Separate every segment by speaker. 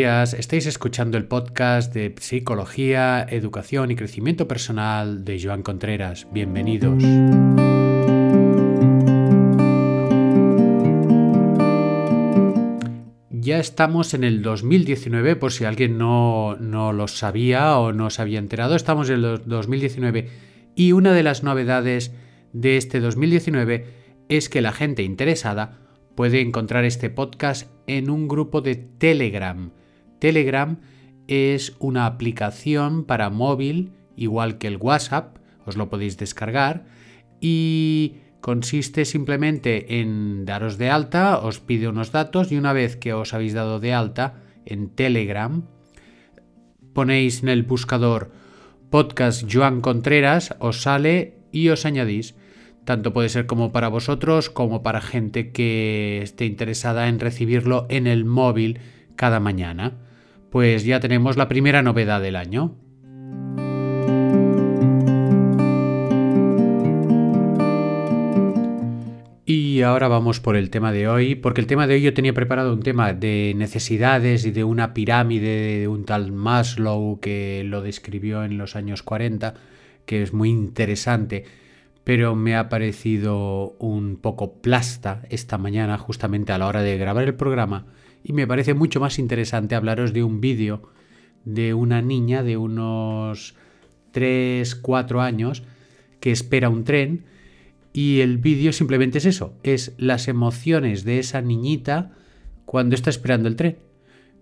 Speaker 1: días. Estáis escuchando el podcast de Psicología, Educación y Crecimiento Personal de Joan Contreras. Bienvenidos. Ya estamos en el 2019, por si alguien no, no lo sabía o no se había enterado, estamos en el 2019 y una de las novedades de este 2019 es que la gente interesada puede encontrar este podcast en un grupo de Telegram. Telegram es una aplicación para móvil, igual que el WhatsApp, os lo podéis descargar, y consiste simplemente en daros de alta, os pide unos datos y una vez que os habéis dado de alta en Telegram, ponéis en el buscador podcast Joan Contreras, os sale y os añadís. Tanto puede ser como para vosotros como para gente que esté interesada en recibirlo en el móvil cada mañana. Pues ya tenemos la primera novedad del año. Y ahora vamos por el tema de hoy, porque el tema de hoy yo tenía preparado un tema de necesidades y de una pirámide de un tal Maslow que lo describió en los años 40, que es muy interesante pero me ha parecido un poco plasta esta mañana justamente a la hora de grabar el programa y me parece mucho más interesante hablaros de un vídeo de una niña de unos 3, 4 años que espera un tren y el vídeo simplemente es eso, es las emociones de esa niñita cuando está esperando el tren.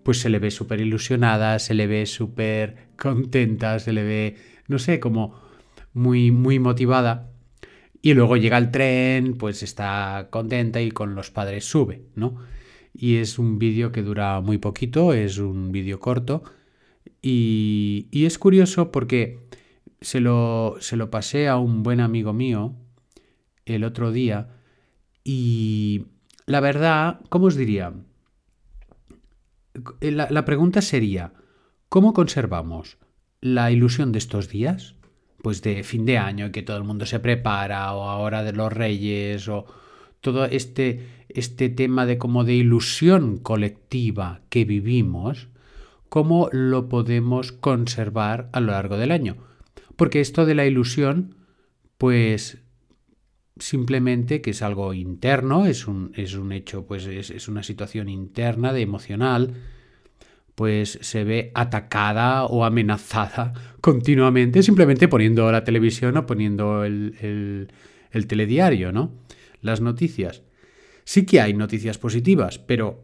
Speaker 1: Pues se le ve súper ilusionada, se le ve súper contenta, se le ve, no sé, como muy, muy motivada. Y luego llega el tren, pues está contenta y con los padres sube, ¿no? Y es un vídeo que dura muy poquito, es un vídeo corto. Y, es curioso porque se lo, se lo pasé a un buen amigo mío el otro día. Y la verdad, ¿cómo os diría? La, la pregunta sería, ¿cómo conservamos la ilusión de estos días? pues de fin de año que todo el mundo se prepara o ahora de los reyes o todo este, este tema de como de ilusión colectiva que vivimos, cómo lo podemos conservar a lo largo del año. Porque esto de la ilusión, pues simplemente que es algo interno, es un, es un hecho, pues es, es una situación interna, de emocional, pues se ve atacada o amenazada continuamente simplemente poniendo la televisión o poniendo el, telediario, ¿no? Las noticias. Sí que hay noticias positivas, pero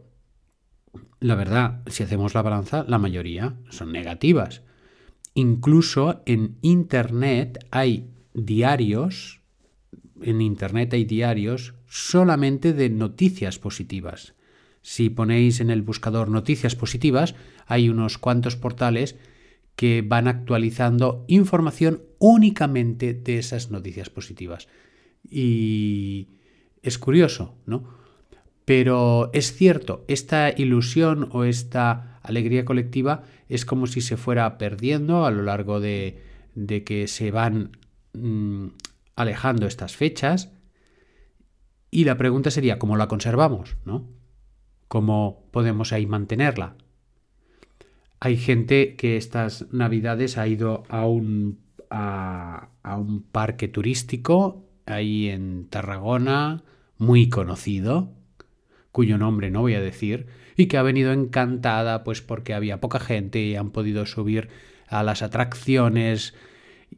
Speaker 1: la verdad, si hacemos la balanza, la mayoría son negativas. Incluso en Internet hay diarios, en Internet hay diarios solamente de noticias positivas. Si ponéis en el buscador noticias positivas, hay unos cuantos portales que van actualizando información únicamente de esas noticias positivas. Y es curioso, ¿no? Pero es cierto, esta ilusión o esta alegría colectiva es como si se fuera perdiendo a lo largo de, que se van mm, alejando estas fechas. Y la pregunta sería, ¿cómo la conservamos? ¿no? ¿Cómo podemos ahí mantenerla? Hay gente que estas navidades ha ido a un, a, un parque turístico ahí en Tarragona, muy conocido, cuyo nombre no voy a decir, y que ha venido encantada pues porque había poca gente y han podido subir a las atracciones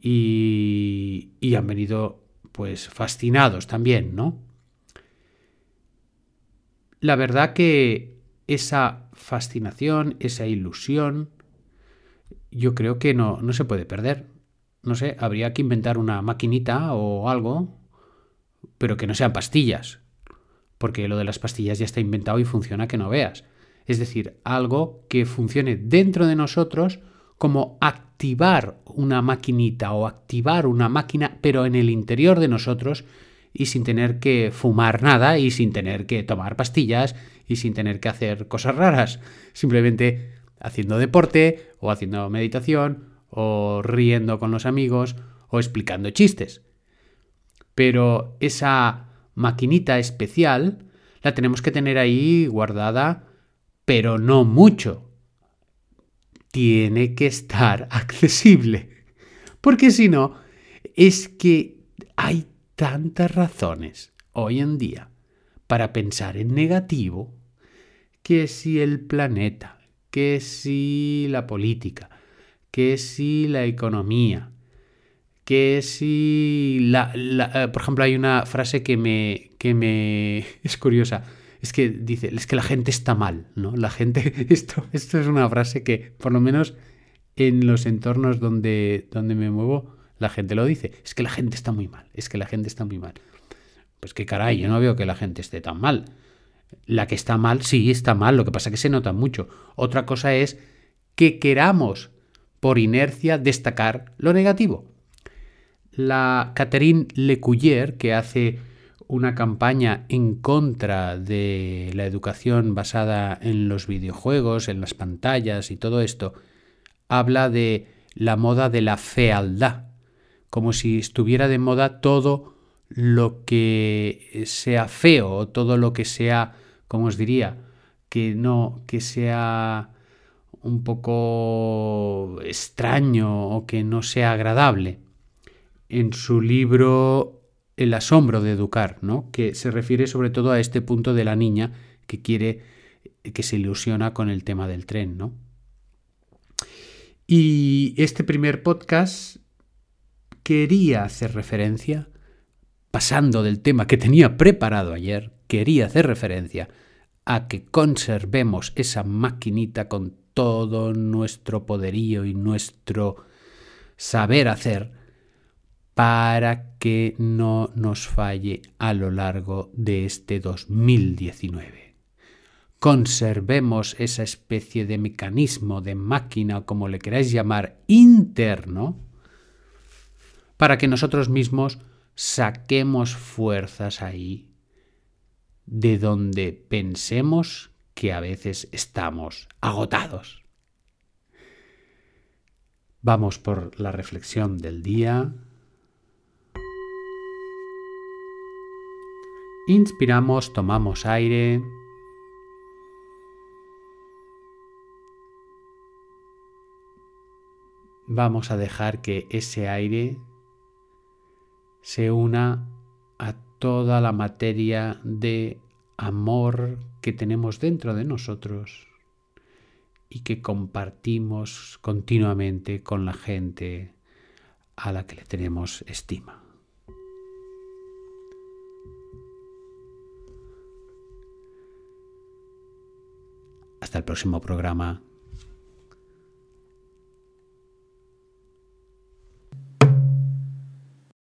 Speaker 1: y, y han venido pues fascinados también, ¿no? la verdad que esa fascinación, esa ilusión, yo creo que no, no se puede perder. No sé, habría que inventar una maquinita o algo, pero que no sean pastillas, porque lo de las pastillas ya está inventado y funciona que no veas. Es decir, algo que funcione dentro de nosotros como activar una maquinita o activar una máquina, pero en el interior de nosotros y sin tener que fumar nada y sin tener que tomar pastillas y sin tener que hacer cosas raras. Simplemente haciendo deporte o haciendo meditación o riendo con los amigos o explicando chistes. Pero esa maquinita especial la tenemos que tener ahí guardada, pero no mucho. tiene que estar accesible. Porque si no, es que hay tantas razones hoy en día para pensar en negativo que si el planeta, que si la política, que si la economía, que si la, eh, por ejemplo hay una frase que me que me es curiosa. Es que dice es que la gente está mal no la gente esto esto es una frase que por lo menos en los entornos donde donde me muevo la gente lo dice. Es que la gente está muy mal es que la gente está muy mal pues qué caray yo no veo que la gente esté tan mal. La que está mal sí está mal lo que pasa es que se nota mucho. Otra cosa es que queramos por inercia destacar lo negativo la Catherine Lecuyer, que hace una campaña en contra de la educación basada en los videojuegos, en las pantallas y todo esto, habla de la moda de la fealdad, como si estuviera de moda todo lo que sea feo todo lo que sea, como os diría, que no, que sea un poco extraño o que no sea agradable en su libro El asombro de educar, ¿no? que se refiere sobre todo a este punto de la niña que quiere, que se ilusiona con el tema del tren. ¿no? Y este primer podcast quería hacer referencia, pasando del tema que tenía preparado ayer, quería hacer referencia a que conservemos esa maquinita con todo nuestro poderío y nuestro saber hacer para que no nos falle a lo largo de este 2019. Conservemos esa especie de mecanismo, de máquina, como le queráis llamar, interno, para que nosotros mismos saquemos fuerzas ahí de donde pensemos que a veces estamos agotados. Vamos por la reflexión del día. Inspiramos, tomamos aire. Vamos a dejar que ese aire se una a toda la materia de amor que tenemos dentro de nosotros y que compartimos continuamente con la gente a la que le tenemos estima. Hasta el próximo programa.